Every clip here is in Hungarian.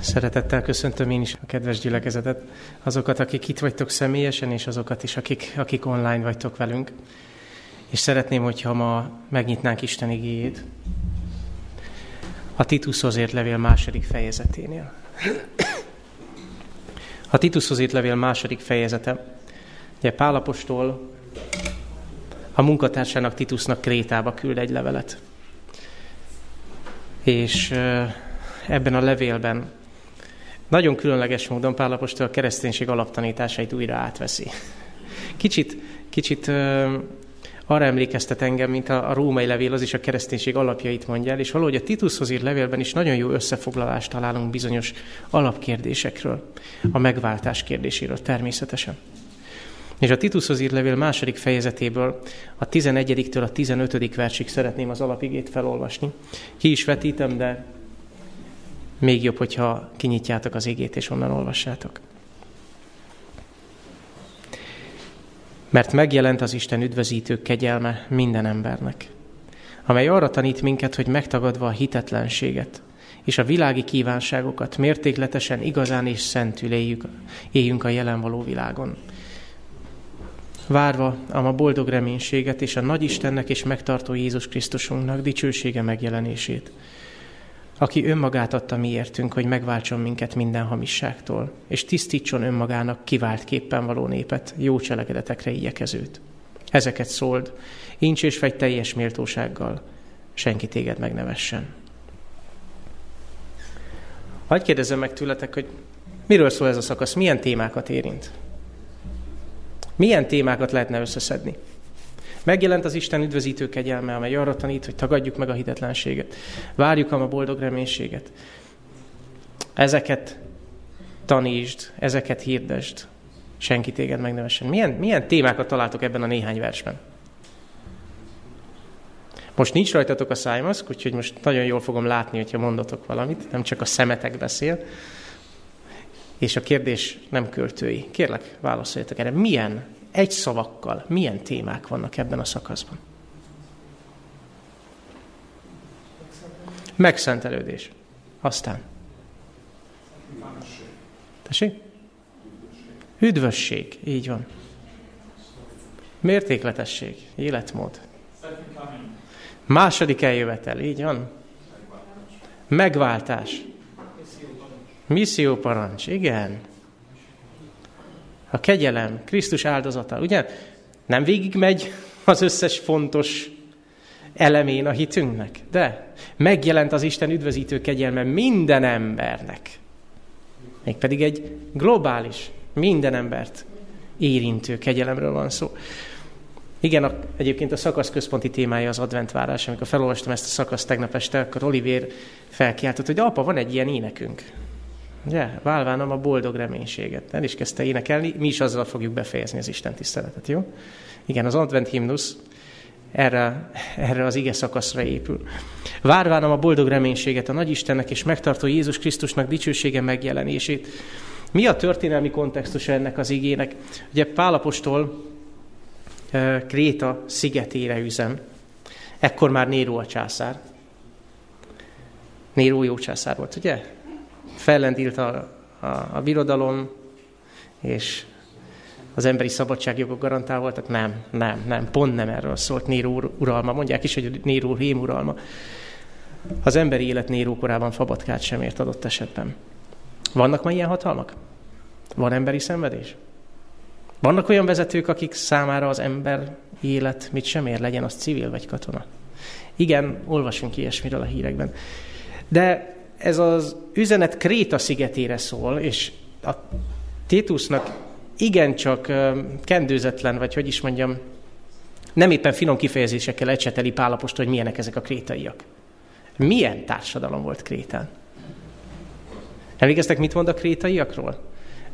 Szeretettel köszöntöm én is a kedves gyülekezetet, azokat, akik itt vagytok személyesen, és azokat is, akik, akik online vagytok velünk. És szeretném, hogyha ma megnyitnánk Isten igéjét a Titushoz ért levél második fejezeténél. A Titushoz írt levél második fejezete. Ugye Pálapostól a munkatársának Titusnak Krétába küld egy levelet. És ebben a levélben nagyon különleges módon Pálapostól a kereszténység alaptanításait újra átveszi. Kicsit, kicsit arra emlékeztet engem, mint a, a római levél, az is a kereszténység alapjait mondja el, és valahogy a Titushoz írt levélben is nagyon jó összefoglalást találunk bizonyos alapkérdésekről, a megváltás kérdéséről természetesen. És a Titushoz írt levél második fejezetéből a 11-től a 15. versig szeretném az alapigét felolvasni. Ki is vetítem, de még jobb, hogyha kinyitjátok az igét és onnan olvassátok. Mert megjelent az Isten üdvözítő kegyelme minden embernek, amely arra tanít minket, hogy megtagadva a hitetlenséget és a világi kívánságokat mértékletesen, igazán és szentül éljük, éljünk a jelen való világon. Várva a ma boldog reménységet és a nagy Istennek és megtartó Jézus Krisztusunknak dicsősége megjelenését, aki önmagát adta miértünk, hogy megváltson minket minden hamisságtól, és tisztítson önmagának kivált képpen való népet, jó cselekedetekre igyekezőt. Ezeket szóld, incs és fegy teljes méltósággal, senki téged megnevessen. Hagy kérdezem meg tőletek, hogy miről szól ez a szakasz, milyen témákat érint? Milyen témákat lehetne összeszedni? Megjelent az Isten üdvözítő kegyelme, amely arra tanít, hogy tagadjuk meg a hitetlenséget. Várjuk a boldog reménységet. Ezeket tanítsd, ezeket hirdesd. Senki téged megnevessen. Milyen, milyen témákat találtok ebben a néhány versben? Most nincs rajtatok a szájmaszk, úgyhogy most nagyon jól fogom látni, hogyha mondotok valamit, nem csak a szemetek beszél. És a kérdés nem költői. Kérlek, válaszoljatok erre. Milyen egy szavakkal milyen témák vannak ebben a szakaszban? Megszentelődés. Aztán. Tessék? Üdvösség. Így van. Mértékletesség. Életmód. Második eljövetel. Így van. Megváltás. Misszióparancs. Igen. A kegyelem, Krisztus áldozata, ugye? Nem végigmegy az összes fontos elemén a hitünknek, de megjelent az Isten üdvözítő kegyelme minden embernek. Mégpedig egy globális, minden embert érintő kegyelemről van szó. Igen, a, egyébként a szakasz központi témája az adventvárás. Amikor felolvastam ezt a szakaszt tegnap este, akkor Olivér felkiáltott, hogy apa, van egy ilyen énekünk. Ugye? Válvánam a boldog reménységet. El is kezdte énekelni, mi is azzal fogjuk befejezni az Isten tiszteletet, jó? Igen, az advent himnusz erre, erre az ige szakaszra épül. Várvánam a boldog reménységet a nagy Istennek és megtartó Jézus Krisztusnak dicsősége megjelenését. Mi a történelmi kontextusa ennek az igének? Ugye Pálapostól Kréta szigetére üzen. Ekkor már Néró a császár. Néró jó császár volt, ugye? Fellendült a, a, a birodalom, és az emberi szabadságjogok garantálva Nem, nem, nem, pont nem erről szólt Néró uralma. Mondják is, hogy Néró rém uralma. Az emberi élet Néró korában fabatkát sem ért adott esetben. Vannak ma ilyen hatalmak? Van emberi szenvedés? Vannak olyan vezetők, akik számára az ember élet mit sem ér, legyen az civil vagy katona? Igen, olvasunk ilyesmiről a hírekben. De ez az üzenet Kréta szigetére szól, és a Tétusznak igencsak kendőzetlen, vagy hogy is mondjam, nem éppen finom kifejezésekkel ecseteli Pálapost, hogy milyenek ezek a krétaiak. Milyen társadalom volt Krétán? Emlékeztek, mit mond a krétaiakról?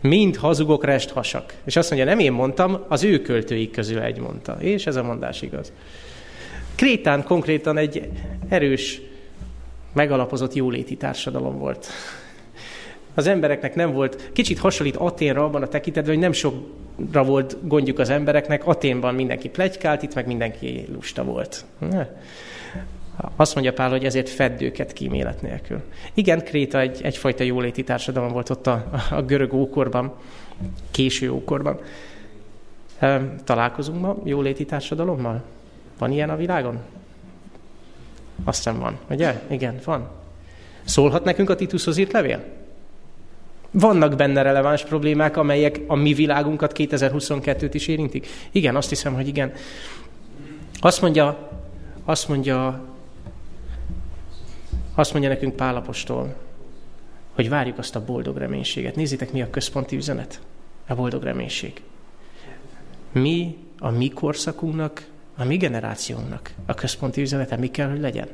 Mind hazugok, rest hasak. És azt mondja, nem én mondtam, az ő költőik közül egy mondta. És ez a mondás igaz. Krétán konkrétan egy erős megalapozott jóléti társadalom volt. Az embereknek nem volt, kicsit hasonlít Aténra abban a tekintetben, hogy nem sokra volt gondjuk az embereknek, Aténban mindenki plegykált, itt meg mindenki lusta volt. Azt mondja Pál, hogy ezért fedd őket kímélet nélkül. Igen, Kréta egy, egyfajta jóléti társadalom volt ott a, a görög ókorban, késő ókorban. Találkozunk ma jóléti társadalommal? Van ilyen a világon? Azt hiszem van, ugye? Igen, van. Szólhat nekünk a Titushoz írt levél? Vannak benne releváns problémák, amelyek a mi világunkat 2022-t is érintik? Igen, azt hiszem, hogy igen. Azt mondja, azt mondja, azt mondja nekünk Pálapostól, hogy várjuk azt a boldog reménységet. Nézzétek, mi a központi üzenet. A boldog reménység. Mi, a mi korszakunknak, a mi generációnknak a központi üzenete mi kell, hogy legyen?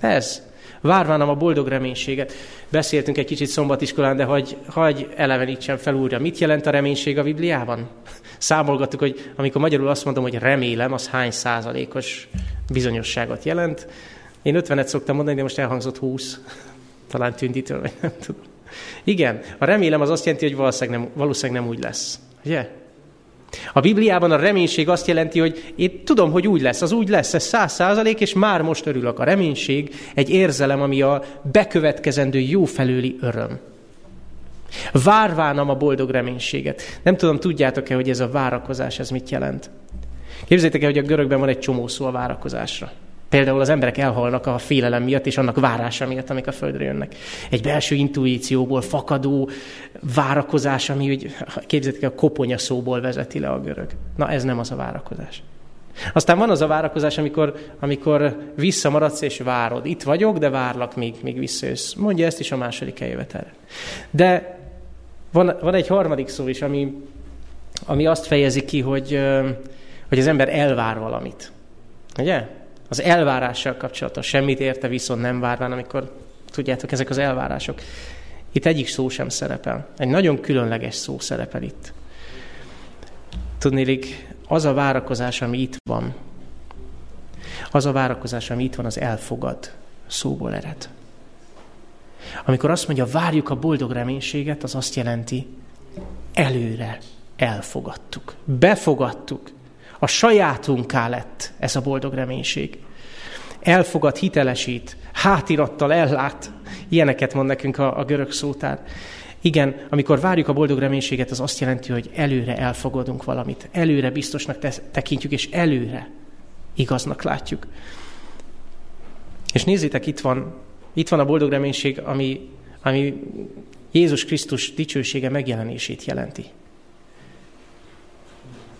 Ez. Várvánam a boldog reménységet. Beszéltünk egy kicsit szombatiskolán, de hagy, hagy elevenítsen fel újra. Mit jelent a reménység a Bibliában? Számolgattuk, hogy amikor magyarul azt mondom, hogy remélem, az hány százalékos bizonyosságot jelent. Én 50-et szoktam mondani, de most elhangzott 20. Talán tündítő, vagy nem tudom. Igen, a remélem az azt jelenti, hogy valószínűleg nem, valószínűleg nem úgy lesz. Ugye? A Bibliában a reménység azt jelenti, hogy én tudom, hogy úgy lesz, az úgy lesz, ez száz százalék, és már most örülök. A reménység egy érzelem, ami a bekövetkezendő jó felőli öröm. Várvánam a boldog reménységet. Nem tudom, tudjátok-e, hogy ez a várakozás, ez mit jelent? Képzeljétek el, hogy a görögben van egy csomó szó a várakozásra. Például az emberek elhalnak a félelem miatt és annak várása miatt, amik a földre jönnek. Egy belső intuícióból fakadó várakozás, ami úgy, képzeljétek el, a koponya szóból vezeti le a görög. Na ez nem az a várakozás. Aztán van az a várakozás, amikor, amikor visszamaradsz és várod. Itt vagyok, de várlak, míg, míg visszajössz. Mondja ezt is a második eljövetelre. De van, van egy harmadik szó is, ami, ami azt fejezi ki, hogy, hogy az ember elvár valamit. Ugye? Az elvárással kapcsolatos. Semmit érte, viszont nem várván, amikor tudjátok, ezek az elvárások. Itt egyik szó sem szerepel. Egy nagyon különleges szó szerepel itt. Tudnélik, az a várakozás, ami itt van, az a várakozás, ami itt van, az elfogad szóból ered. Amikor azt mondja, várjuk a boldog reménységet, az azt jelenti, előre elfogadtuk, befogadtuk, a sajátunká lett ez a boldog reménység. Elfogad, hitelesít, hátirattal ellát. Ilyeneket mond nekünk a, a görög szótár. Igen, amikor várjuk a boldog reménységet, az azt jelenti, hogy előre elfogadunk valamit. Előre biztosnak te- tekintjük, és előre igaznak látjuk. És nézzétek, itt van, itt van a boldog reménység, ami, ami Jézus Krisztus dicsősége megjelenését jelenti.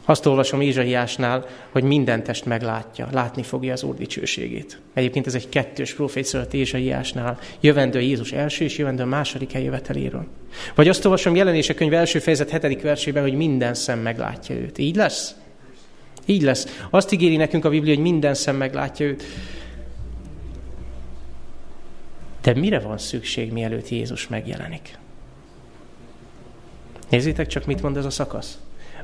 Azt olvasom Ézsaiásnál, hogy minden test meglátja, látni fogja az Úr dicsőségét. Egyébként ez egy kettős profétszölet Ézsaiásnál, jövendő Jézus első és jövendő második eljöveteléről. Vagy azt olvasom jelenése könyv első fejezet hetedik versében, hogy minden szem meglátja őt. Így lesz? Így lesz. Azt ígéri nekünk a Biblia, hogy minden szem meglátja őt. De mire van szükség, mielőtt Jézus megjelenik? Nézzétek csak, mit mond ez a szakasz.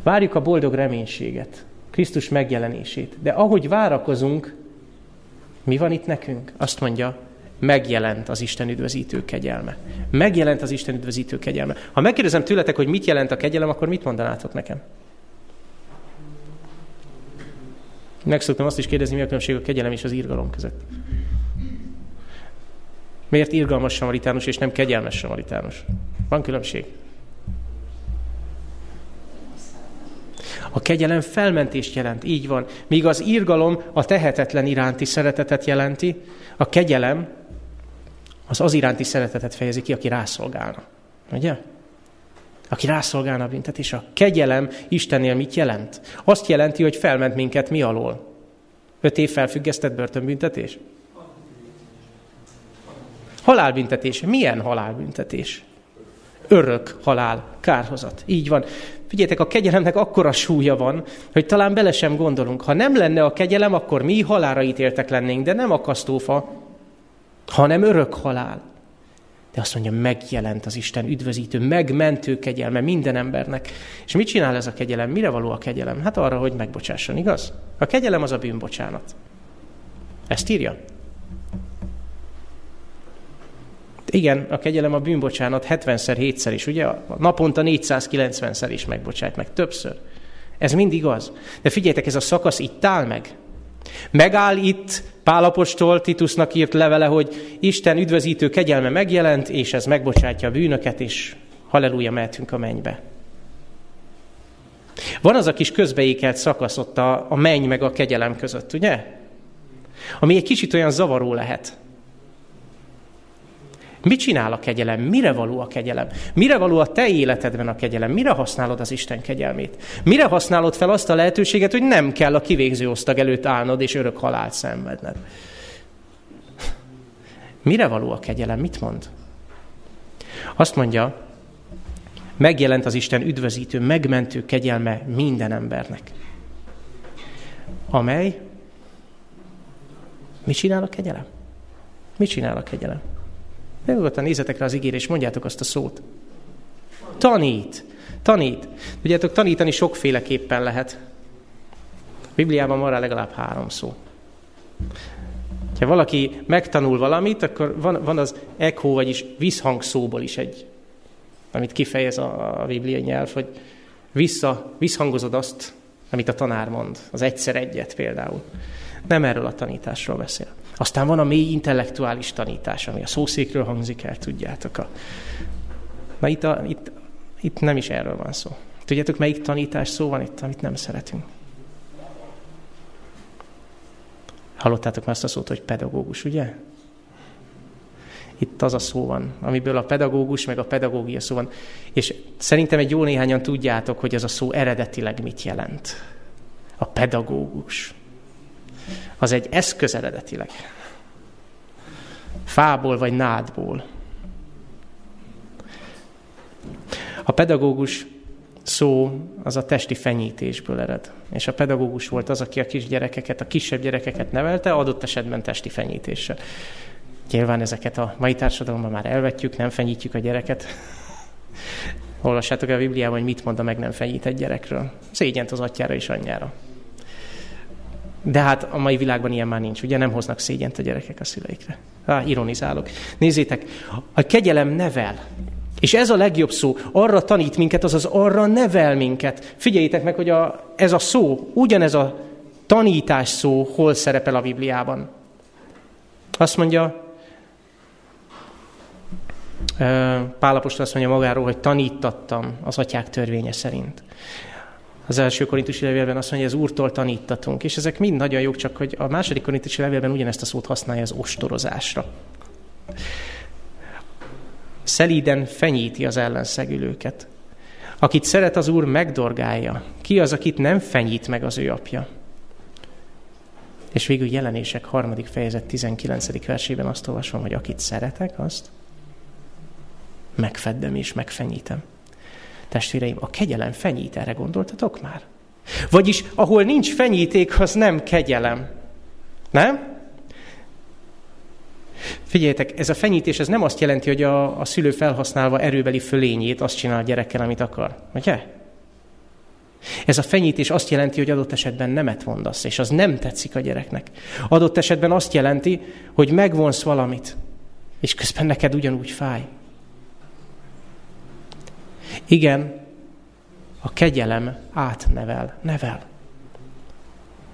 Várjuk a boldog reménységet, Krisztus megjelenését. De ahogy várakozunk, mi van itt nekünk? Azt mondja, megjelent az Isten üdvözítő kegyelme. Megjelent az Isten üdvözítő kegyelme. Ha megkérdezem tőletek, hogy mit jelent a kegyelem, akkor mit mondanátok nekem? Meg szoktam azt is kérdezni, mi a különbség a kegyelem és az írgalom között. Miért irgalmas samaritánus és nem kegyelmes samaritánus? Van különbség. A kegyelem felmentést jelent, így van. Míg az írgalom a tehetetlen iránti szeretetet jelenti, a kegyelem az az iránti szeretetet fejezi ki, aki rászolgálna. Ugye? Aki rászolgálna a büntetés. A kegyelem Istennél mit jelent? Azt jelenti, hogy felment minket mi alól. Öt év felfüggesztett börtönbüntetés? Halálbüntetés. Milyen halálbüntetés? Örök halál, kárhozat. Így van. Figyeljetek, a kegyelemnek akkora súlya van, hogy talán bele sem gondolunk. Ha nem lenne a kegyelem, akkor mi halára ítéltek lennénk, de nem a kasztófa, hanem örök halál. De azt mondja, megjelent az Isten üdvözítő, megmentő kegyelme minden embernek. És mit csinál ez a kegyelem? Mire való a kegyelem? Hát arra, hogy megbocsásson, igaz? A kegyelem az a bűnbocsánat. Ezt írja? Igen, a kegyelem a bűnbocsánat 70-szer, 7-szer is, ugye? A naponta 490-szer is megbocsát meg, többször. Ez mind igaz. De figyeljetek, ez a szakasz itt áll meg. Megáll itt Pálapostól Titusnak írt levele, hogy Isten üdvözítő kegyelme megjelent, és ez megbocsátja a bűnöket, és halleluja, mehetünk a mennybe. Van az a kis közbeékelt szakasz ott a, a menny meg a kegyelem között, ugye? Ami egy kicsit olyan zavaró lehet. Mit csinál a kegyelem? Mire való a kegyelem? Mire való a te életedben a kegyelem? Mire használod az Isten kegyelmét? Mire használod fel azt a lehetőséget, hogy nem kell a kivégző osztag előtt állnod és örök halált szenvedned? Mire való a kegyelem? Mit mond? Azt mondja, megjelent az Isten üdvözítő, megmentő kegyelme minden embernek. Amely, mit csinál a kegyelem? Mit csinál a kegyelem? Nyugodtan nézzetek rá az ígére, és mondjátok azt a szót. Tanít. Tanít. Tudjátok, tanítani sokféleképpen lehet. A Bibliában van rá legalább három szó. Ha valaki megtanul valamit, akkor van, van az echo, vagyis visszhangszóból is egy, amit kifejez a, a bibliai nyelv, hogy vissza, visszhangozod azt, amit a tanár mond. Az egyszer egyet például. Nem erről a tanításról beszél. Aztán van a mély intellektuális tanítás, ami a szószékről hangzik el, tudjátok. A... Na itt, a, itt, itt nem is erről van szó. Tudjátok, melyik tanítás szó van itt, amit nem szeretünk? Hallottátok már azt a szót, hogy pedagógus, ugye? Itt az a szó van, amiből a pedagógus meg a pedagógia szó van. És szerintem egy jó néhányan tudjátok, hogy ez a szó eredetileg mit jelent. A pedagógus az egy eszköz eredetileg. Fából vagy nádból. A pedagógus szó az a testi fenyítésből ered. És a pedagógus volt az, aki a kisgyerekeket, a kisebb gyerekeket nevelte, adott esetben testi fenyítéssel. Nyilván ezeket a mai társadalomban már elvetjük, nem fenyítjük a gyereket. Olvassátok a Bibliában, hogy mit mond a meg nem fenyített gyerekről. Szégyent az atyára és anyjára. De hát a mai világban ilyen már nincs, ugye nem hoznak szégyent a gyerekek a szüleikre. Há, ironizálok. Nézzétek, a kegyelem nevel. És ez a legjobb szó, arra tanít minket, azaz arra nevel minket. Figyeljétek meg, hogy a, ez a szó, ugyanez a tanítás szó hol szerepel a Bibliában. Azt mondja, Pálapostól azt mondja magáról, hogy tanítattam az atyák törvénye szerint. Az első korintusi levélben azt mondja, hogy az Úrtól tanítatunk, és ezek mind nagyon jók, csak hogy a második korintusi levélben ugyanezt a szót használja az ostorozásra. Szelíden fenyíti az ellenszegülőket. Akit szeret az Úr, megdorgálja. Ki az, akit nem fenyít meg az ő apja? És végül jelenések harmadik fejezet 19. versében azt olvasom, hogy akit szeretek, azt megfeddem és megfenyítem. Testvéreim, a kegyelem fenyít, erre gondoltatok már? Vagyis, ahol nincs fenyíték, az nem kegyelem. Nem? Figyeljetek, ez a fenyítés ez nem azt jelenti, hogy a, a szülő felhasználva erőbeli fölényét azt csinál a gyerekkel, amit akar. Ugye? Ez a fenyítés azt jelenti, hogy adott esetben nemet mondasz, és az nem tetszik a gyereknek. Adott esetben azt jelenti, hogy megvonsz valamit, és közben neked ugyanúgy fáj. Igen, a kegyelem átnevel, nevel.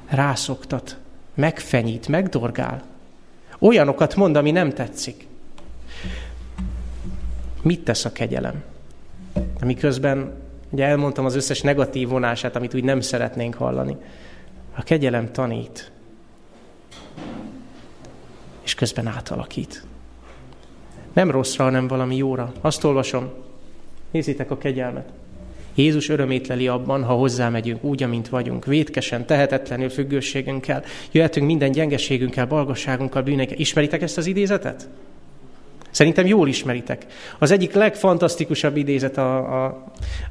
Rászoktat, megfenyít, megdorgál. Olyanokat mond, ami nem tetszik. Mit tesz a kegyelem? Amiközben, ugye elmondtam az összes negatív vonását, amit úgy nem szeretnénk hallani. A kegyelem tanít, és közben átalakít. Nem rosszra, hanem valami jóra. Azt olvasom, Nézzétek a kegyelmet. Jézus örömét leli abban, ha hozzámegyünk úgy, amint vagyunk, vétkesen, tehetetlenül függőségünkkel, jöhetünk minden gyengeségünkkel, balgasságunkkal, bűnekkel. Ismeritek ezt az idézetet? Szerintem jól ismeritek. Az egyik legfantasztikusabb idézet a, a,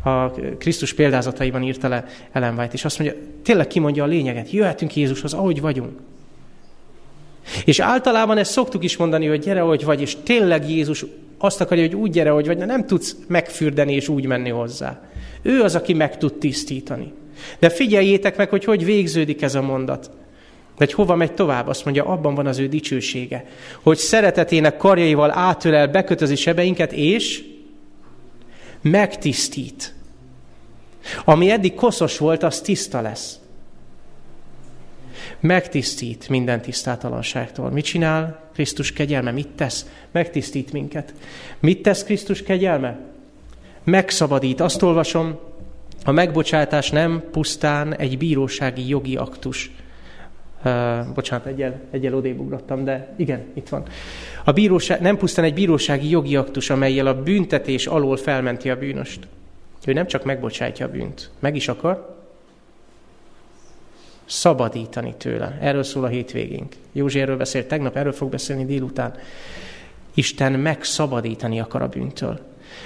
a Krisztus példázataiban írta le Ellen White, és azt mondja, tényleg kimondja a lényeget, jöhetünk Jézushoz, ahogy vagyunk. És általában ezt szoktuk is mondani, hogy gyere, ahogy vagy, és tényleg Jézus azt akarja, hogy úgy gyere, hogy vagy, nem tudsz megfürdeni és úgy menni hozzá. Ő az, aki meg tud tisztítani. De figyeljétek meg, hogy hogy végződik ez a mondat. Vagy hova megy tovább? Azt mondja, abban van az ő dicsősége. Hogy szeretetének karjaival átölel, bekötözi sebeinket, és megtisztít. Ami eddig koszos volt, az tiszta lesz. Megtisztít minden tisztátalanságtól. Mit csinál Krisztus kegyelme? Mit tesz? Megtisztít minket. Mit tesz Krisztus kegyelme? Megszabadít. Azt olvasom, a megbocsátás nem pusztán egy bírósági jogi aktus. Uh, bocsánat, egyel, egyel odébb ugrottam, de igen, itt van. A bíróság, nem pusztán egy bírósági jogi aktus, amelyel a büntetés alól felmenti a bűnöst. Ő nem csak megbocsátja a bűnt, meg is akar szabadítani tőle. Erről szól a hétvégénk. Józsi erről beszélt tegnap, erről fog beszélni délután. Isten megszabadítani akar a bűntől.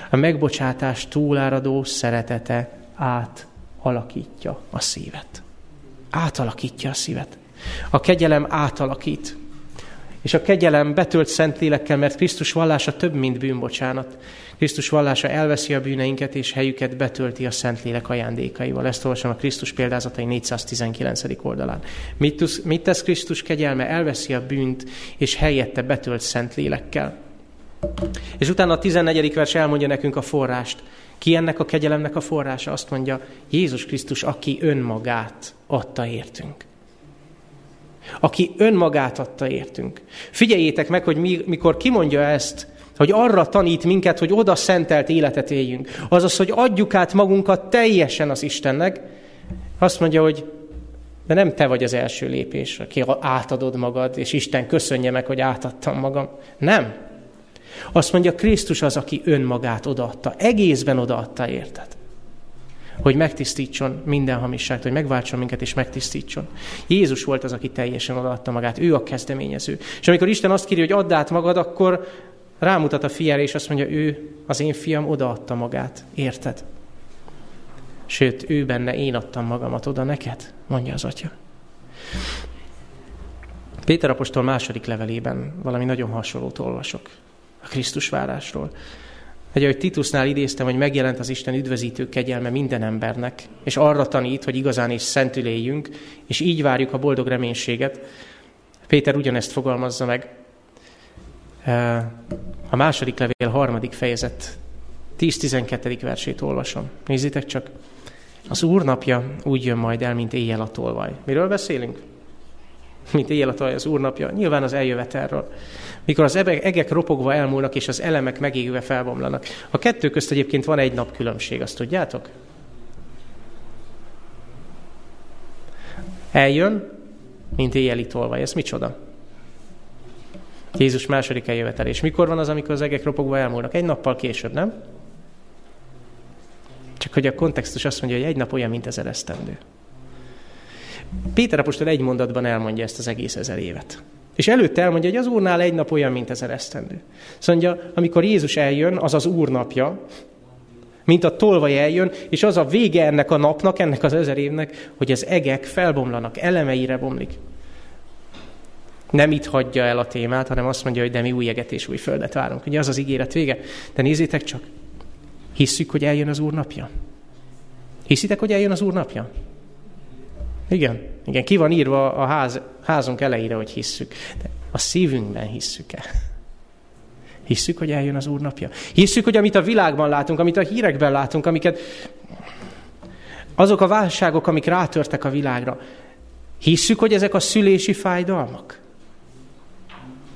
A megbocsátás túláradó szeretete átalakítja a szívet. Átalakítja a szívet. A kegyelem átalakít. És a kegyelem betölt Szentlélekkel, mert Krisztus vallása több, mint bűnbocsánat. Krisztus vallása elveszi a bűneinket, és helyüket betölti a Szentlélek ajándékaival. Ezt olvasom a Krisztus példázatai 419. oldalán. Mit, mit tesz Krisztus kegyelme? Elveszi a bűnt, és helyette betölt Szentlélekkel. És utána a 14. vers elmondja nekünk a forrást. Ki ennek a kegyelemnek a forrása? Azt mondja, Jézus Krisztus, aki önmagát adta értünk aki önmagát adta értünk. Figyeljétek meg, hogy mi, mikor kimondja ezt, hogy arra tanít minket, hogy oda szentelt életet éljünk. Azaz, hogy adjuk át magunkat teljesen az Istennek. Azt mondja, hogy de nem te vagy az első lépés, aki átadod magad, és Isten köszönje meg, hogy átadtam magam. Nem. Azt mondja, Krisztus az, aki önmagát odaadta. Egészben odaadta, érted? Hogy megtisztítson minden hamisságot, hogy megváltson minket és megtisztítson. Jézus volt az, aki teljesen odaadta magát, ő a kezdeményező. És amikor Isten azt kéri, hogy add át magad, akkor rámutat a fiára, és azt mondja, ő, az én fiam odaadta magát, érted? Sőt, ő benne én adtam magamat oda neked, mondja az atya. Péter apostol második levelében valami nagyon hasonlót olvasok a Krisztus várásról. Egy, ahogy Titusnál idéztem, hogy megjelent az Isten üdvözítő kegyelme minden embernek, és arra tanít, hogy igazán is szentül éljünk, és így várjuk a boldog reménységet. Péter ugyanezt fogalmazza meg. A második levél harmadik fejezet 10-12. versét olvasom. Nézzétek csak. Az Úr napja úgy jön majd el, mint éjjel a tolvaj. Miről beszélünk? Mint éjjel az Úr napja. Nyilván az eljövetelről mikor az egek ropogva elmúlnak, és az elemek megégve felbomlanak. A kettő közt egyébként van egy nap különbség, azt tudjátok? Eljön, mint éjjeli tolvaj. Ez micsoda? Jézus második eljövetel. És mikor van az, amikor az egek ropogva elmúlnak? Egy nappal később, nem? Csak hogy a kontextus azt mondja, hogy egy nap olyan, mint ezer esztendő. Péter apostol egy mondatban elmondja ezt az egész ezer évet. És előtte elmondja, hogy az Úrnál egy nap olyan, mint ezer esztendő. Szóval mondja, amikor Jézus eljön, az az Úr napja, mint a tolvaj eljön, és az a vége ennek a napnak, ennek az ezer évnek, hogy az egek felbomlanak, elemeire bomlik. Nem itt hagyja el a témát, hanem azt mondja, hogy de mi új eget és új földet várunk. Ugye az az ígéret vége. De nézzétek csak, hisszük, hogy eljön az Úr napja? Hiszitek, hogy eljön az Úr napja? Igen, igen, ki van írva a ház, házunk elejére, hogy hisszük. De a szívünkben hisszük-e? Hisszük, hogy eljön az Úr napja? Hisszük, hogy amit a világban látunk, amit a hírekben látunk, amiket azok a válságok, amik rátörtek a világra, hisszük, hogy ezek a szülési fájdalmak?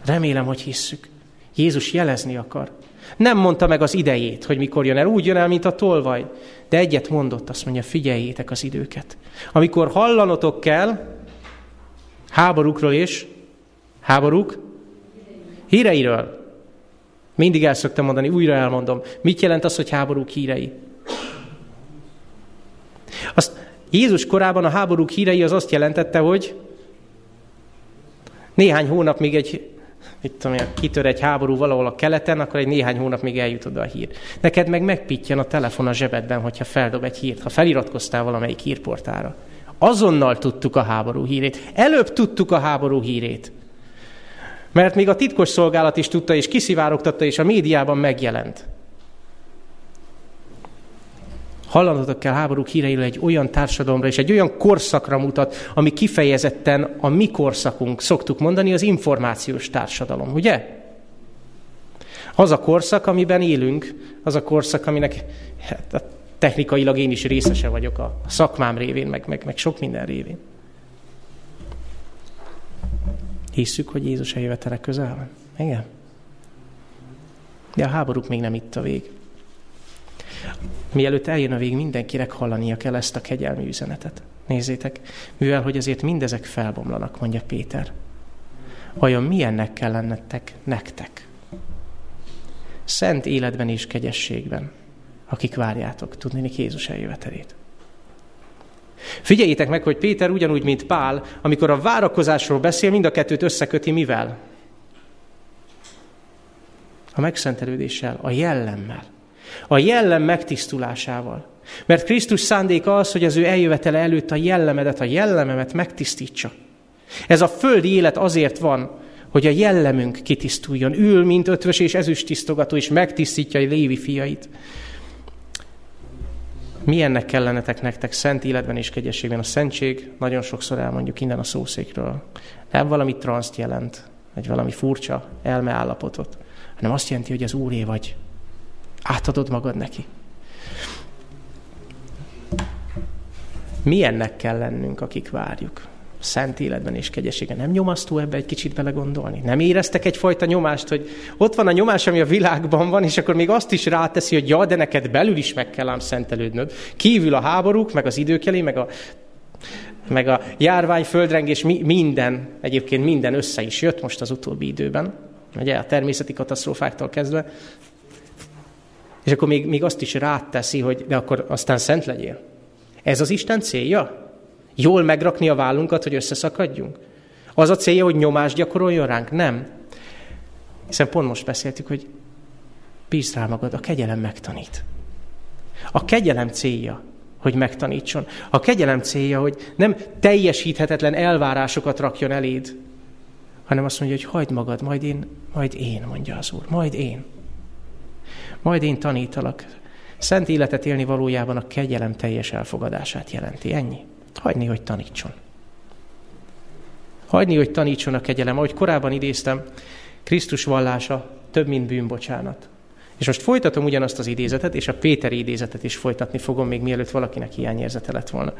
Remélem, hogy hisszük. Jézus jelezni akar. Nem mondta meg az idejét, hogy mikor jön el. Úgy jön el, mint a tolvaj. De egyet mondott, azt mondja, figyeljétek az időket. Amikor hallanotok kell háborúkról és háborúk híreiről. Mindig el szoktam mondani, újra elmondom. Mit jelent az, hogy háborúk hírei? Azt Jézus korában a háborúk hírei az azt jelentette, hogy néhány hónap még egy mit tudom kitör egy háború valahol a keleten, akkor egy néhány hónap még eljut oda a hír. Neked meg megpittyan a telefon a zsebedben, hogyha feldob egy hírt, ha feliratkoztál valamelyik hírportára. Azonnal tudtuk a háború hírét. Előbb tudtuk a háború hírét. Mert még a titkos szolgálat is tudta, és kiszivárogtatta, és a médiában megjelent. Hallanotok kell háborúk híreiről egy olyan társadalomra és egy olyan korszakra mutat, ami kifejezetten a mi korszakunk, szoktuk mondani, az információs társadalom, ugye? Az a korszak, amiben élünk, az a korszak, aminek hát, technikailag én is részese vagyok a szakmám révén, meg, meg, meg sok minden révén. Hisszük, hogy Jézus eljövetele közel van? Igen. De a háborúk még nem itt a vég. Mielőtt eljön a vég, mindenkinek hallania kell ezt a kegyelmi üzenetet. Nézzétek, mivel hogy azért mindezek felbomlanak, mondja Péter. Vajon milyennek kell lennetek nektek? Szent életben és kegyességben, akik várjátok, tudni Jézus eljövetelét. Figyeljétek meg, hogy Péter ugyanúgy, mint Pál, amikor a várakozásról beszél, mind a kettőt összeköti mivel? A megszentelődéssel, a jellemmel. A jellem megtisztulásával. Mert Krisztus szándéka az, hogy az ő eljövetele előtt a jellemedet, a jellememet megtisztítsa. Ez a földi élet azért van, hogy a jellemünk kitisztuljon. Ül, mint ötvös és ezüst tisztogató, és megtisztítja a Lévi fiait. Milyennek kellenetek nektek szent életben és kegyességben? A szentség, nagyon sokszor elmondjuk innen a szószékről. Nem valami transzt jelent, vagy valami furcsa elmeállapotot, hanem azt jelenti, hogy az Úré vagy. Átadod magad neki. Milyennek kell lennünk, akik várjuk? szent életben és kegyességen. Nem nyomasztó ebbe egy kicsit belegondolni? Nem éreztek egyfajta nyomást, hogy ott van a nyomás, ami a világban van, és akkor még azt is ráteszi, hogy ja, de neked belül is meg kell ám szentelődnöd. Kívül a háborúk, meg az időkelé, meg a, meg a járvány, földrengés, mi, minden, egyébként minden össze is jött most az utóbbi időben, ugye a természeti katasztrófáktól kezdve, és akkor még, még azt is ráteszi, hogy de akkor aztán szent legyél. Ez az Isten célja? Jól megrakni a vállunkat, hogy összeszakadjunk? Az a célja, hogy nyomást gyakoroljon ránk? Nem. Hiszen pont most beszéltük, hogy bízd rá magad, a kegyelem megtanít. A kegyelem célja, hogy megtanítson. A kegyelem célja, hogy nem teljesíthetetlen elvárásokat rakjon eléd, hanem azt mondja, hogy hagyd magad, majd én, majd én, mondja az Úr, majd én. Majd én tanítalak. Szent életet élni valójában a kegyelem teljes elfogadását jelenti. Ennyi. Hagyni, hogy tanítson. Hagyni, hogy tanítson a kegyelem. Ahogy korábban idéztem, Krisztus vallása több, mint bűnbocsánat. És most folytatom ugyanazt az idézetet, és a Péteri idézetet is folytatni fogom, még mielőtt valakinek hiányérzete lett volna.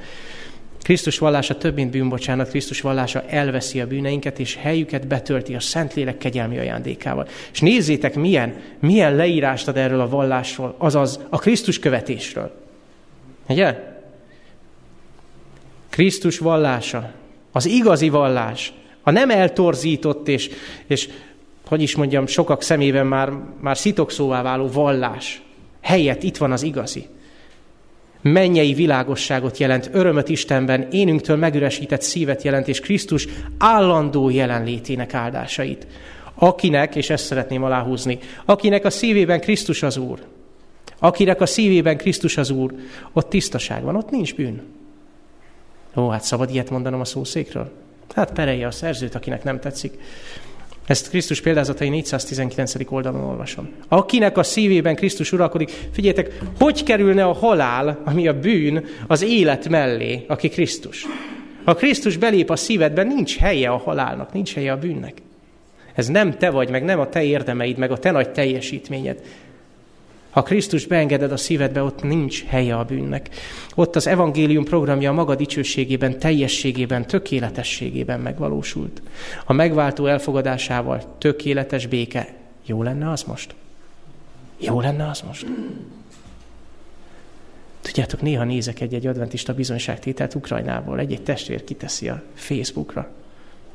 Krisztus vallása több, mint bűnbocsánat, Krisztus vallása elveszi a bűneinket, és helyüket betölti a Szentlélek kegyelmi ajándékával. És nézzétek, milyen, milyen leírást ad erről a vallásról, azaz a Krisztus követésről. Ugye? Krisztus vallása, az igazi vallás, a nem eltorzított és, és hogy is mondjam, sokak szemében már, már szitokszóvá váló vallás helyett itt van az igazi. Mennyei világosságot jelent, örömöt Istenben, énünktől megüresített szívet jelent, és Krisztus állandó jelenlétének áldásait. Akinek, és ezt szeretném aláhúzni, akinek a szívében Krisztus az Úr, akinek a szívében Krisztus az Úr, ott tisztaság van, ott nincs bűn. Ó, hát szabad ilyet mondanom a szószékről? Hát perelje a szerzőt, akinek nem tetszik. Ezt Krisztus példázatai 419. oldalon olvasom. Akinek a szívében Krisztus uralkodik, figyeljetek, hogy kerülne a halál, ami a bűn, az élet mellé, aki Krisztus? Ha Krisztus belép a szívedbe, nincs helye a halálnak, nincs helye a bűnnek. Ez nem te vagy, meg nem a te érdemeid, meg a te nagy teljesítményed. Ha Krisztus beengeded a szívedbe, ott nincs helye a bűnnek. Ott az evangélium programja a maga dicsőségében, teljességében, tökéletességében megvalósult. A megváltó elfogadásával tökéletes béke. Jó lenne az most? Jó lenne az most? Tudjátok, néha nézek egy-egy adventista bizonyságtételt Ukrajnából, egy-egy testvér kiteszi a Facebookra.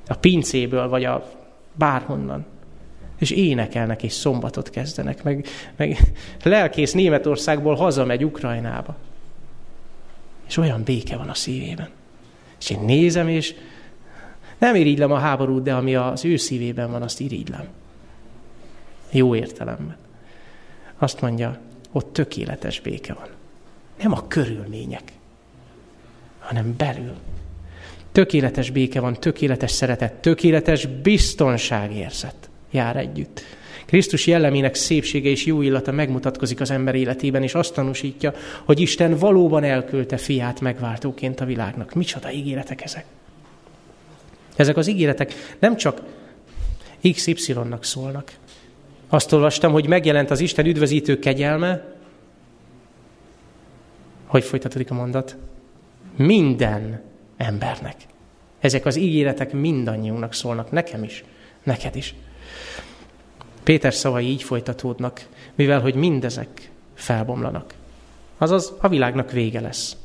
A pincéből, vagy a bárhonnan és énekelnek, és szombatot kezdenek, meg, meg lelkész Németországból hazamegy Ukrajnába. És olyan béke van a szívében. És én nézem, és nem irigylem a háborút, de ami az ő szívében van, azt irigylem. Jó értelemben. Azt mondja, ott tökéletes béke van. Nem a körülmények, hanem belül. Tökéletes béke van, tökéletes szeretet, tökéletes biztonságérzet jár együtt. Krisztus jellemének szépsége és jó illata megmutatkozik az ember életében, és azt tanúsítja, hogy Isten valóban elküldte fiát megváltóként a világnak. Micsoda ígéretek ezek? Ezek az ígéretek nem csak XY-nak szólnak. Azt olvastam, hogy megjelent az Isten üdvözítő kegyelme, hogy folytatódik a mondat? Minden embernek. Ezek az ígéretek mindannyiunknak szólnak, nekem is, neked is. Péter szavai így folytatódnak, mivel hogy mindezek felbomlanak. Azaz a világnak vége lesz.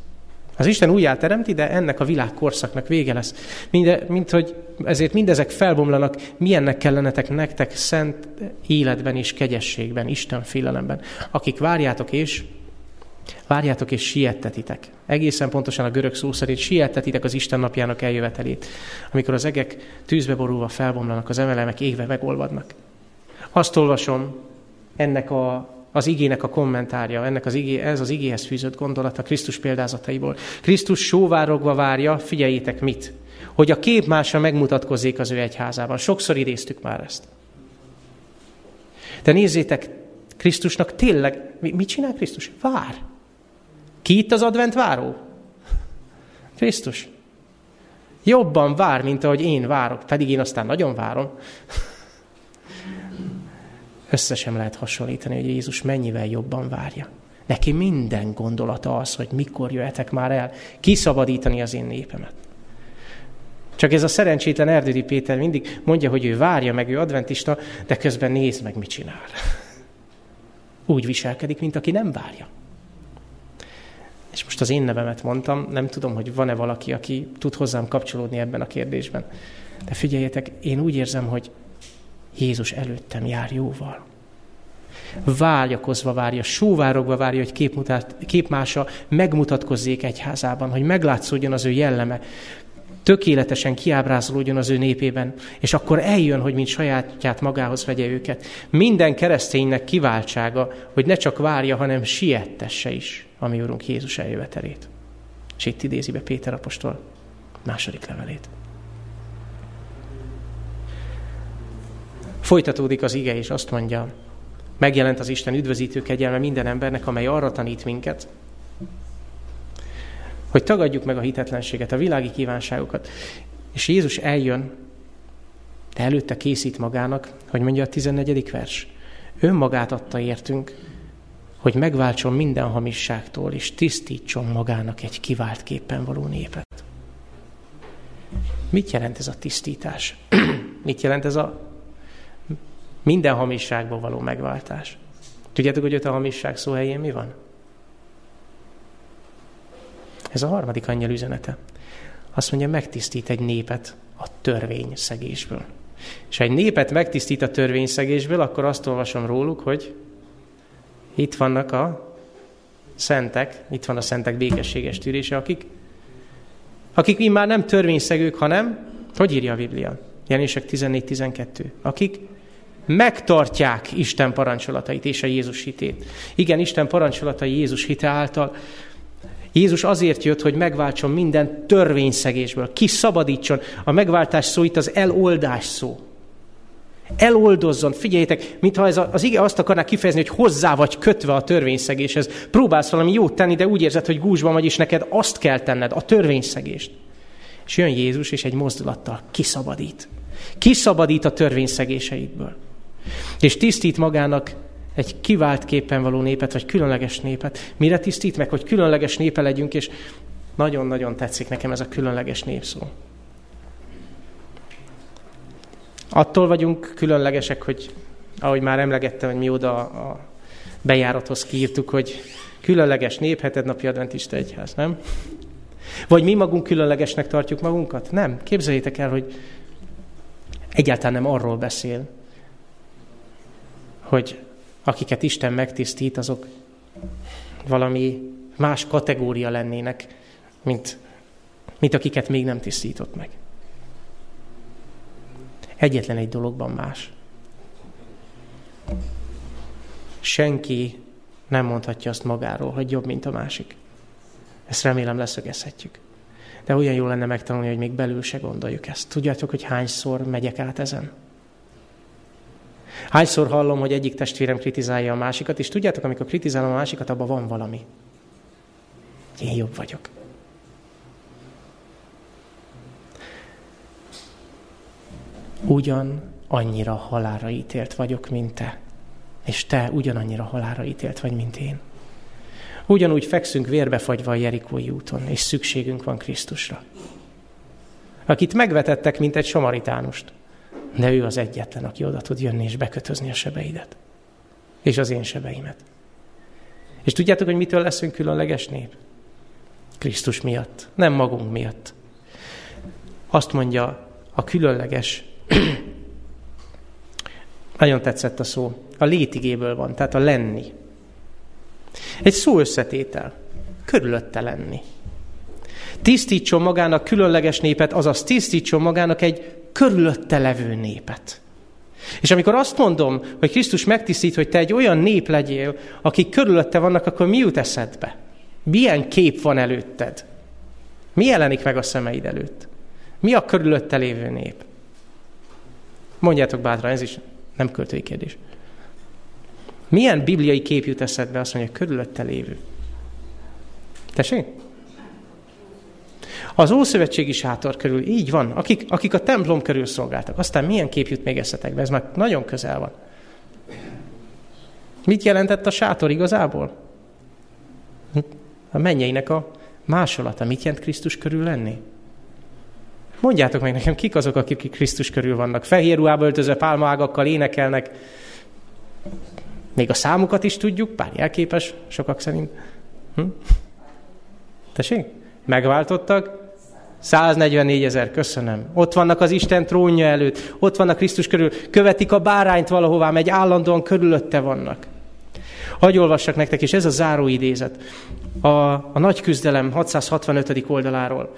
Az Isten újjá teremti, de ennek a világ korszaknak vége lesz. Minde, mint hogy ezért mindezek felbomlanak, milyennek kellenetek nektek szent életben és kegyességben, Isten félelemben, akik várjátok és Várjátok és siettetitek. Egészen pontosan a görög szó szerint siettetitek az Isten napjának eljövetelét, amikor az egek tűzbe borulva felbomlanak, az emelemek égve megolvadnak. Azt olvasom ennek a, az igének a kommentárja, ennek az igé, ez az igéhez fűzött gondolata Krisztus példázataiból. Krisztus sóvárogva várja, figyeljétek mit? Hogy a képmása megmutatkozzék az ő egyházában. Sokszor idéztük már ezt. De nézzétek, Krisztusnak tényleg, mit csinál Krisztus? Vár. Ki itt az advent váró? Krisztus. Jobban vár, mint ahogy én várok, pedig én aztán nagyon várom. Össze sem lehet hasonlítani, hogy Jézus mennyivel jobban várja. Neki minden gondolata az, hogy mikor jöhetek már el, kiszabadítani az én népemet. Csak ez a szerencsétlen Erdődi Péter mindig mondja, hogy ő várja meg, ő adventista, de közben nézd meg, mit csinál. Úgy viselkedik, mint aki nem várja. És most az én nevemet mondtam, nem tudom, hogy van-e valaki, aki tud hozzám kapcsolódni ebben a kérdésben. De figyeljetek, én úgy érzem, hogy Jézus előttem jár jóval. Vágyakozva várja, sóvárogva várja, hogy képmutat, képmása megmutatkozzék egyházában, hogy meglátszódjon az ő jelleme, tökéletesen kiábrázolódjon az ő népében, és akkor eljön, hogy mint sajátját magához vegye őket. Minden kereszténynek kiváltsága, hogy ne csak várja, hanem siettesse is a mi Úrunk Jézus eljövetelét. És itt idézi be Péter apostol második levelét. Folytatódik az ige, és azt mondja, megjelent az Isten üdvözítő kegyelme minden embernek, amely arra tanít minket, hogy tagadjuk meg a hitetlenséget, a világi kívánságokat. És Jézus eljön, de előtte készít magának, hogy mondja a 14. vers. Önmagát adta értünk, hogy megváltson minden hamisságtól, és tisztítson magának egy kivált képpen való népet. Mit jelent ez a tisztítás? Mit jelent ez a minden hamisságból való megváltás? Tudjátok, hogy ott a hamisság szó helyén mi van? Ez a harmadik angyal üzenete. Azt mondja, megtisztít egy népet a törvény szegésből. És ha egy népet megtisztít a törvényszegésből, akkor azt olvasom róluk, hogy itt vannak a szentek, itt van a szentek békességes tűrése, akik, akik már nem törvényszegők, hanem, hogy írja a Biblia? Jelenések 14-12. Akik megtartják Isten parancsolatait és a Jézus hitét. Igen, Isten parancsolatai Jézus hite által Jézus azért jött, hogy megváltson minden törvényszegésből, kiszabadítson. A megváltás szó itt az eloldás szó. Eloldozzon, figyeljétek, mintha ez az ige azt akarná kifejezni, hogy hozzá vagy kötve a törvényszegéshez. Próbálsz valami jót tenni, de úgy érzed, hogy gúzsban vagy, és neked azt kell tenned, a törvényszegést. És jön Jézus, és egy mozdulattal kiszabadít. Kiszabadít a törvényszegéseidből. És tisztít magának egy kivált képen való népet, vagy különleges népet. Mire tisztít meg, hogy különleges népe legyünk, és nagyon-nagyon tetszik nekem ez a különleges népszó. Attól vagyunk különlegesek, hogy ahogy már emlegettem, hogy mi oda a bejárathoz kiírtuk, hogy különleges nép, heted napi adventista egyház, nem? Vagy mi magunk különlegesnek tartjuk magunkat? Nem. Képzeljétek el, hogy egyáltalán nem arról beszél, hogy akiket Isten megtisztít, azok valami más kategória lennének, mint, mint akiket még nem tisztított meg. Egyetlen egy dologban más. Senki nem mondhatja azt magáról, hogy jobb, mint a másik. Ezt remélem leszögezhetjük. De olyan jó lenne megtanulni, hogy még belül se gondoljuk ezt. Tudjátok, hogy hányszor megyek át ezen? Hányszor hallom, hogy egyik testvérem kritizálja a másikat, és tudjátok, amikor kritizálom a másikat, abban van valami. Én jobb vagyok. Ugyan annyira halára ítélt vagyok, mint te. És te ugyanannyira halára ítélt vagy, mint én. Ugyanúgy fekszünk vérbefagyva a Jerikói úton, és szükségünk van Krisztusra. akit megvetettek, mint egy samaritánust. De ő az egyetlen, aki oda tud jönni és bekötözni a sebeidet. És az én sebeimet. És tudjátok, hogy mitől leszünk különleges nép? Krisztus miatt, nem magunk miatt. Azt mondja a különleges, nagyon tetszett a szó, a létigéből van, tehát a lenni. Egy szó összetétel, körülötte lenni. Tisztítson magának különleges népet, azaz tisztítson magának egy körülötte levő népet. És amikor azt mondom, hogy Krisztus megtisztít, hogy te egy olyan nép legyél, akik körülötte vannak, akkor mi jut eszedbe? Milyen kép van előtted? Mi jelenik meg a szemeid előtt? Mi a körülötte lévő nép? Mondjátok bátran, ez is nem költői kérdés. Milyen bibliai kép jut eszedbe azt mondja, körülötte lévő? Tessék? Az Ószövetségi sátor körül így van, akik, akik a templom körül szolgáltak. Aztán milyen kép jut még eszetekbe? Ez már nagyon közel van. Mit jelentett a sátor igazából? A mennyeinek a másolata. Mit jelent Krisztus körül lenni? Mondjátok meg nekem, kik azok, akik Krisztus körül vannak. Fehér ruhába öltözve pálmaágakkal énekelnek. Még a számukat is tudjuk, pár jelképes, sokak szerint. Hm? Tessék? Megváltottak? 144 ezer, köszönöm. Ott vannak az Isten trónja előtt, ott vannak Krisztus körül, követik a bárányt valahová, megy állandóan körülötte vannak. Hagy olvassak nektek, és ez a záró idézet. A, a nagy küzdelem 665. oldaláról.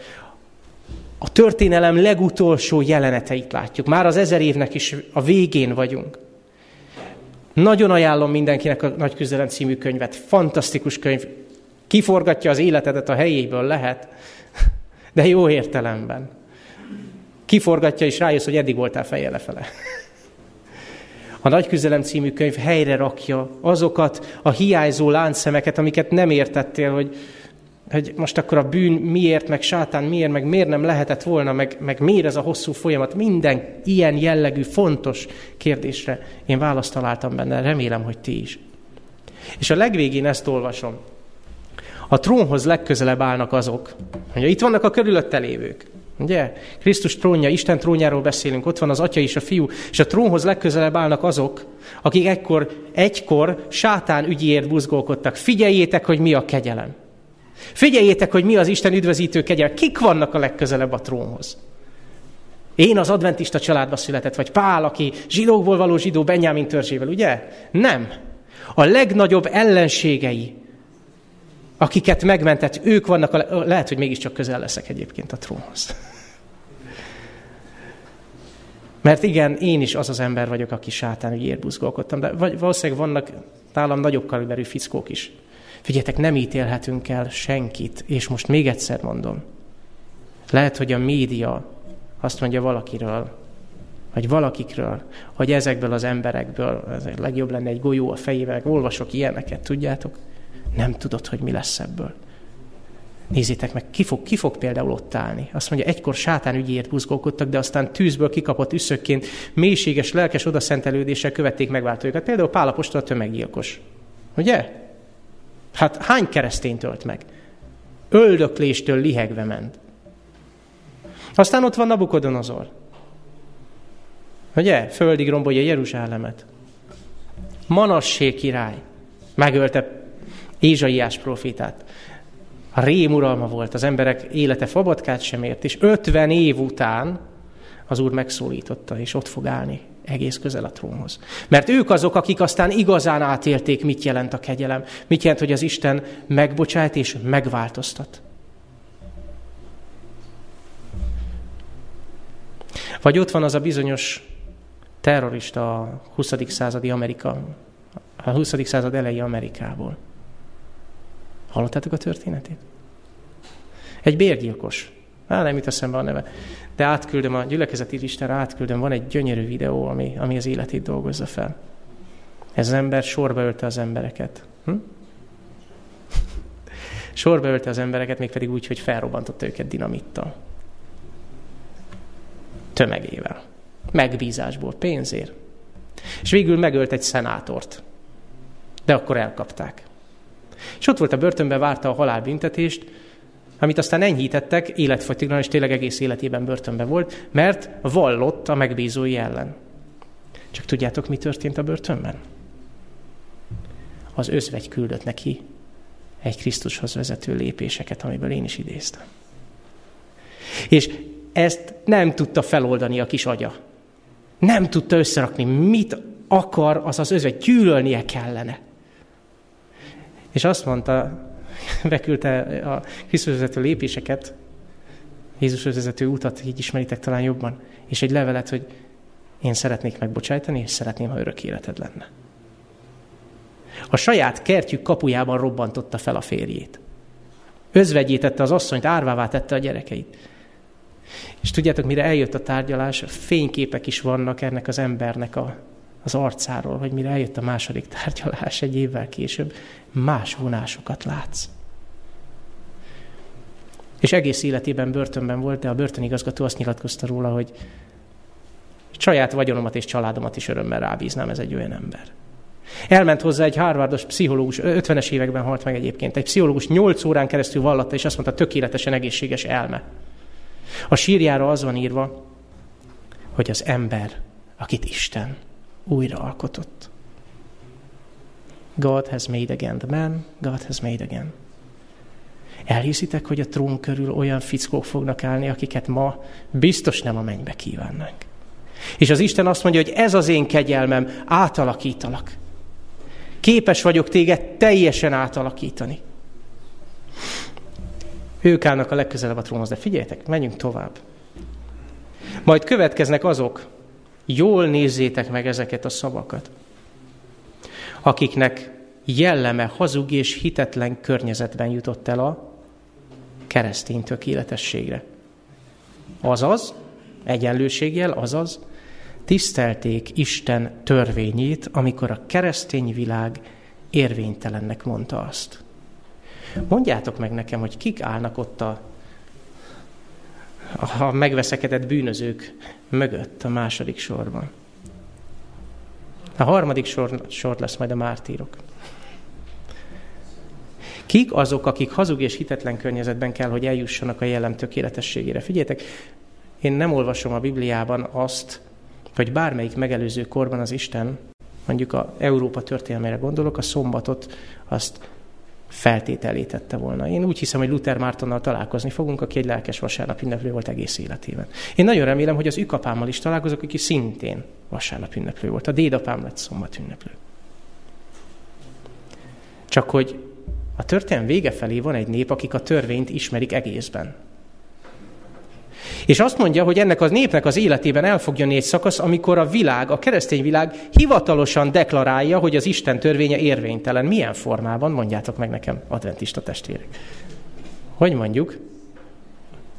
A történelem legutolsó jeleneteit látjuk. Már az ezer évnek is a végén vagyunk. Nagyon ajánlom mindenkinek a Nagy Küzdelem című könyvet. Fantasztikus könyv. Kiforgatja az életedet a helyéből, lehet, de jó értelemben. Kiforgatja, és rájössz, hogy eddig voltál fejjel lefele. A Nagy Küzdelem című könyv helyre rakja azokat a hiányzó láncszemeket, amiket nem értettél, hogy, hogy most akkor a bűn miért, meg sátán miért, meg miért nem lehetett volna, meg, meg miért ez a hosszú folyamat. Minden ilyen jellegű, fontos kérdésre én választ találtam benne, remélem, hogy ti is. És a legvégén ezt olvasom. A trónhoz legközelebb állnak azok, hogy itt vannak a körülötte lévők. Ugye? Krisztus trónja, Isten trónjáról beszélünk, ott van az Atya és a Fiú, és a trónhoz legközelebb állnak azok, akik ekkor, egykor sátán ügyéért buzgolkodtak. Figyeljétek, hogy mi a kegyelem. Figyeljétek, hogy mi az Isten üdvözítő kegyelem. Kik vannak a legközelebb a trónhoz? Én az adventista családba született, vagy Pál, aki zsidókból való zsidó Benyámin törzsével, ugye? Nem. A legnagyobb ellenségei akiket megmentett, ők vannak, a, lehet, hogy mégiscsak közel leszek egyébként a trónhoz. Mert igen, én is az az ember vagyok, aki sátán ügyért buzgolkodtam, de valószínűleg vannak nálam nagyobb kaliberű fickók is. Figyeljetek, nem ítélhetünk el senkit, és most még egyszer mondom. Lehet, hogy a média azt mondja valakiről, vagy valakikről, hogy ezekből az emberekből, ez legjobb lenne egy golyó a fejével, olvasok ilyeneket, tudjátok? Nem tudod, hogy mi lesz ebből. Nézzétek meg, ki fog, ki fog például ott állni. Azt mondja, egykor sátán ügyért buzgolkodtak, de aztán tűzből kikapott üszökként mélységes, lelkes odaszentelődéssel követték megváltójukat. Például Pálapostól a tömeggyilkos. Ugye? Hát hány keresztényt ölt meg? Öldökléstől lihegve ment. Aztán ott van Nabukodonozor. Ugye? Földig rombolja Jeruzsálemet. Manassé király. Megölte Ézsaiás profétát. A rém uralma volt, az emberek élete fabatkát sem ért, és 50 év után az Úr megszólította, és ott fog állni egész közel a trónhoz. Mert ők azok, akik aztán igazán átélték, mit jelent a kegyelem, mit jelent, hogy az Isten megbocsájt és megváltoztat. Vagy ott van az a bizonyos terrorista a 20. századi Amerika, a 20. század elejé Amerikából. Hallottátok a történetét? Egy bérgyilkos. Á, nem jut eszembe a neve. De átküldöm a gyülekezeti listára, átküldöm, van egy gyönyörű videó, ami, ami az életét dolgozza fel. Ez az ember sorba ölte az embereket. Hm? sorba ölte az embereket, mégpedig úgy, hogy felrobbantotta őket dinamittal. Tömegével. Megbízásból, pénzért. És végül megölt egy szenátort. De akkor elkapták. És ott volt a börtönben, várta a halálbüntetést, amit aztán enyhítettek életfogytiglan, és tényleg egész életében börtönben volt, mert vallott a megbízói ellen. Csak tudjátok, mi történt a börtönben? Az özvegy küldött neki egy Krisztushoz vezető lépéseket, amiből én is idéztem. És ezt nem tudta feloldani a kis agya. Nem tudta összerakni, mit akar, az az özvegy, gyűlölnie kellene. És azt mondta, beküldte a Krisztus vezető lépéseket, Jézus vezető utat, így ismeritek talán jobban, és egy levelet, hogy én szeretnék megbocsájtani, és szeretném, ha örök életed lenne. A saját kertjük kapujában robbantotta fel a férjét. Özvegyítette az asszonyt, árvává tette a gyerekeit. És tudjátok, mire eljött a tárgyalás, fényképek is vannak ennek az embernek a, az arcáról, hogy mire eljött a második tárgyalás egy évvel később, más vonásokat látsz. És egész életében börtönben volt, de a börtönigazgató azt nyilatkozta róla, hogy saját vagyonomat és családomat is örömmel rábíznám, ez egy olyan ember. Elment hozzá egy Harvardos pszichológus, 50-es években halt meg egyébként, egy pszichológus 8 órán keresztül vallatta, és azt mondta, tökéletesen egészséges elme. A sírjára az van írva, hogy az ember, akit Isten újra alkotott. God has made again the man, God has made again. Elhiszitek, hogy a trón körül olyan fickók fognak állni, akiket ma biztos nem a mennybe kívánnánk. És az Isten azt mondja, hogy ez az én kegyelmem, átalakítalak. Képes vagyok téged teljesen átalakítani. Ők állnak a legközelebb a trónhoz, de figyeljetek, menjünk tovább. Majd következnek azok, jól nézzétek meg ezeket a szavakat, akiknek jelleme hazug és hitetlen környezetben jutott el a keresztény tökéletességre. Azaz, egyenlőséggel, azaz, tisztelték Isten törvényét, amikor a keresztény világ érvénytelennek mondta azt. Mondjátok meg nekem, hogy kik állnak ott a, a megveszekedett bűnözők mögött a második sorban. A harmadik sor, sor lesz majd a mártírok. Kik azok, akik hazug és hitetlen környezetben kell, hogy eljussanak a jellem tökéletességére? Figyeljetek, én nem olvasom a Bibliában azt, hogy bármelyik megelőző korban az Isten, mondjuk a Európa történelmére gondolok, a szombatot azt feltételítette volna. Én úgy hiszem, hogy Luther Mártonnal találkozni fogunk, aki egy lelkes vasárnap ünneplő volt egész életében. Én nagyon remélem, hogy az ükapámmal is találkozok, aki szintén vasárnap ünneplő volt. A dédapám lett szombat ünneplő. Csak hogy a történelem vége felé van egy nép, akik a törvényt ismerik egészben. És azt mondja, hogy ennek az népnek az életében el fog jönni egy szakasz, amikor a világ, a keresztény világ hivatalosan deklarálja, hogy az Isten törvénye érvénytelen. Milyen formában? Mondjátok meg nekem, adventista testvérek. Hogy mondjuk?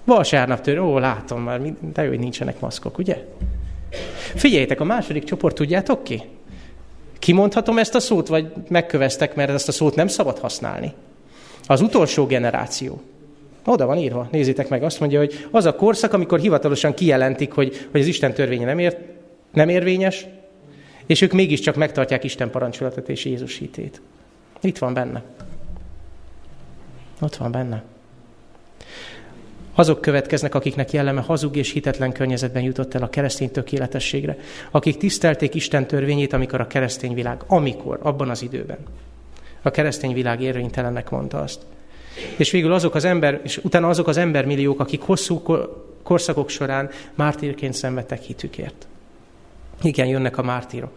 Vasárnap tör, ó, látom már, de jó, hogy nincsenek maszkok, ugye? Figyeljétek, a második csoport tudjátok ki? Kimondhatom ezt a szót, vagy megköveztek, mert ezt a szót nem szabad használni? Az utolsó generáció. Oda van írva, nézzétek meg, azt mondja, hogy az a korszak, amikor hivatalosan kijelentik, hogy, hogy az Isten törvénye nem, ér, nem érvényes, és ők mégiscsak megtartják Isten parancsolatot és Jézus hitét. Itt van benne. Ott van benne. Azok következnek, akiknek jelleme hazug és hitetlen környezetben jutott el a keresztény tökéletességre, akik tisztelték Isten törvényét, amikor a keresztény világ, amikor, abban az időben. A keresztény világ érvénytelennek mondta azt. És végül azok az ember, és utána azok az embermilliók, akik hosszú korszakok során mártírként szenvedtek hitükért. Igen, jönnek a mártírok.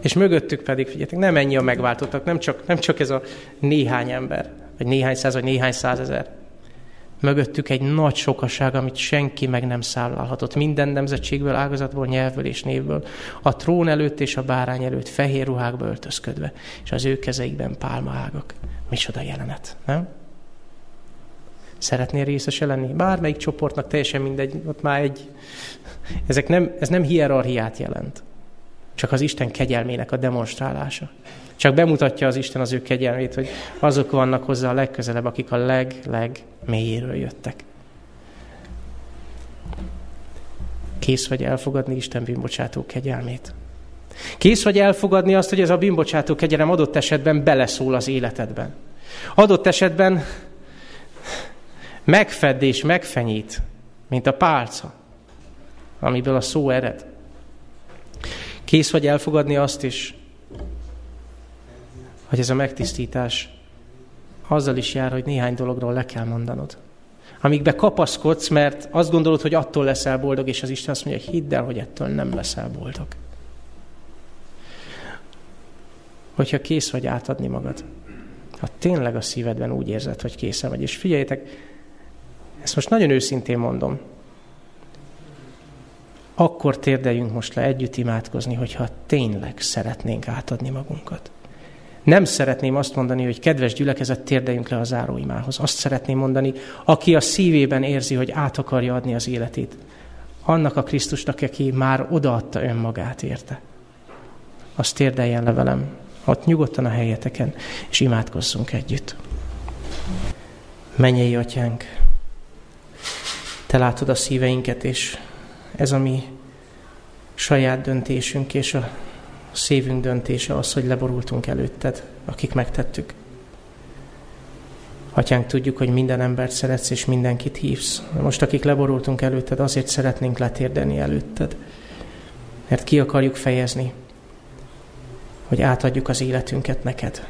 És mögöttük pedig, figyeljetek, nem ennyi a megváltottak, nem csak, nem csak ez a néhány ember, vagy néhány száz, vagy néhány százezer. Mögöttük egy nagy sokaság, amit senki meg nem számlálhatott. Minden nemzetségből, ágazatból, nyelvből és névből. A trón előtt és a bárány előtt fehér ruhákba öltözködve, és az ő kezeikben pálmaágak. Micsoda jelenet, nem? Szeretnél részese lenni? Bármelyik csoportnak teljesen mindegy, ott már egy... Ezek nem, ez nem hierarchiát jelent, csak az Isten kegyelmének a demonstrálása. Csak bemutatja az Isten az ő kegyelmét, hogy azok vannak hozzá a legközelebb, akik a leg-leg mélyéről jöttek. Kész vagy elfogadni Isten bűnbocsátó kegyelmét? Kész vagy elfogadni azt, hogy ez a bűnbocsátó kegyelem adott esetben beleszól az életedben. Adott esetben megfedd és megfenyít, mint a pálca, amiből a szó ered. Kész vagy elfogadni azt is, hogy ez a megtisztítás azzal is jár, hogy néhány dologról le kell mondanod. Amikbe kapaszkodsz, mert azt gondolod, hogy attól leszel boldog, és az Isten azt mondja, hidd el, hogy ettől nem leszel boldog. Hogyha kész vagy átadni magad. Ha tényleg a szívedben úgy érzed, hogy készen vagy. És figyeljétek, ezt most nagyon őszintén mondom. Akkor térdeljünk most le együtt imádkozni, hogyha tényleg szeretnénk átadni magunkat. Nem szeretném azt mondani, hogy kedves gyülekezet, térdeljünk le a záróimához. Azt szeretném mondani, aki a szívében érzi, hogy át akarja adni az életét. Annak a Krisztusnak, aki már odaadta önmagát érte. Azt térdeljen le velem, ott nyugodtan a helyeteken, és imádkozzunk együtt. Menjei atyánk, te látod a szíveinket, és ez a mi saját döntésünk, és a szívünk döntése az, hogy leborultunk előtted, akik megtettük. Atyánk, tudjuk, hogy minden embert szeretsz, és mindenkit hívsz. Most, akik leborultunk előtted, azért szeretnénk letérdeni előtted. Mert ki akarjuk fejezni, hogy átadjuk az életünket neked.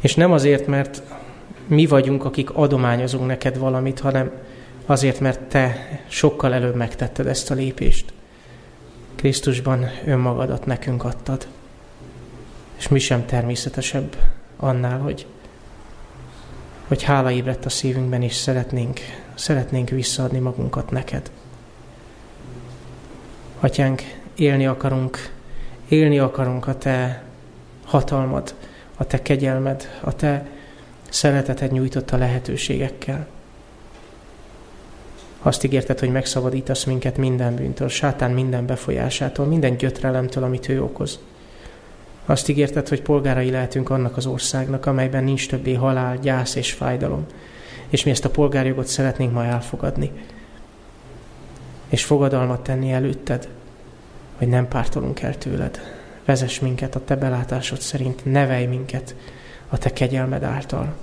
És nem azért, mert mi vagyunk, akik adományozunk neked valamit, hanem azért, mert te sokkal előbb megtetted ezt a lépést. Krisztusban önmagadat nekünk adtad. És mi sem természetesebb annál, hogy, hogy hála ébredt a szívünkben, és szeretnénk, szeretnénk visszaadni magunkat neked. Atyánk, élni akarunk, élni akarunk a Te hatalmad, a Te kegyelmed, a Te szereteted nyújtotta lehetőségekkel. Azt ígérted, hogy megszabadítasz minket minden bűntől, sátán minden befolyásától, minden gyötrelemtől, amit ő okoz. Azt ígérted, hogy polgárai lehetünk annak az országnak, amelyben nincs többé halál, gyász és fájdalom. És mi ezt a polgárjogot szeretnénk ma elfogadni. És fogadalmat tenni előtted, hogy nem pártolunk el tőled. Vezess minket a te belátásod szerint, nevelj minket a te kegyelmed által.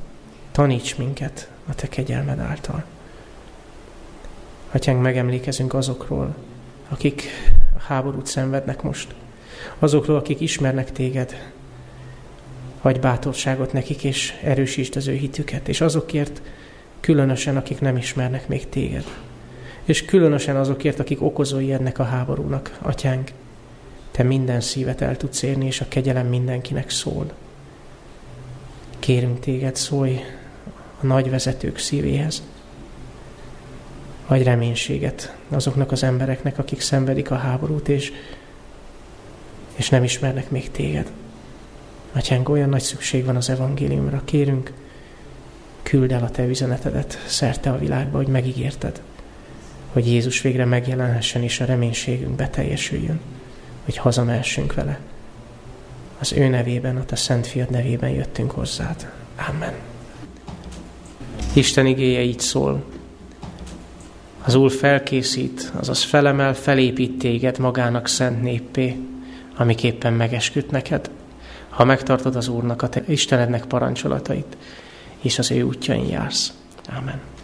Taníts minket a te kegyelmed által. Atyánk, megemlékezünk azokról, akik a háborút szenvednek most. Azokról, akik ismernek téged. Adj bátorságot nekik, és erősítsd az ő hitüket. És azokért különösen, akik nem ismernek még téged. És különösen azokért, akik okozói ennek a háborúnak. Atyánk, te minden szívet el tudsz érni, és a kegyelem mindenkinek szól. Kérünk téged, szólj a nagy vezetők szívéhez adj reménységet azoknak az embereknek, akik szenvedik a háborút, és, és nem ismernek még téged. Atyánk, olyan nagy szükség van az evangéliumra. Kérünk, küld el a te üzenetedet szerte a világba, hogy megígérted, hogy Jézus végre megjelenhessen, és a reménységünk beteljesüljön, hogy hazamehessünk vele. Az ő nevében, a te szent fiad nevében jöttünk hozzád. Amen. Isten igéje így szól, az Úr felkészít, azaz felemel, felépít téged magának szent néppé, amiképpen megesküdt neked, ha megtartod az Úrnak, a te Istenednek parancsolatait, és az ő útjain jársz. Amen.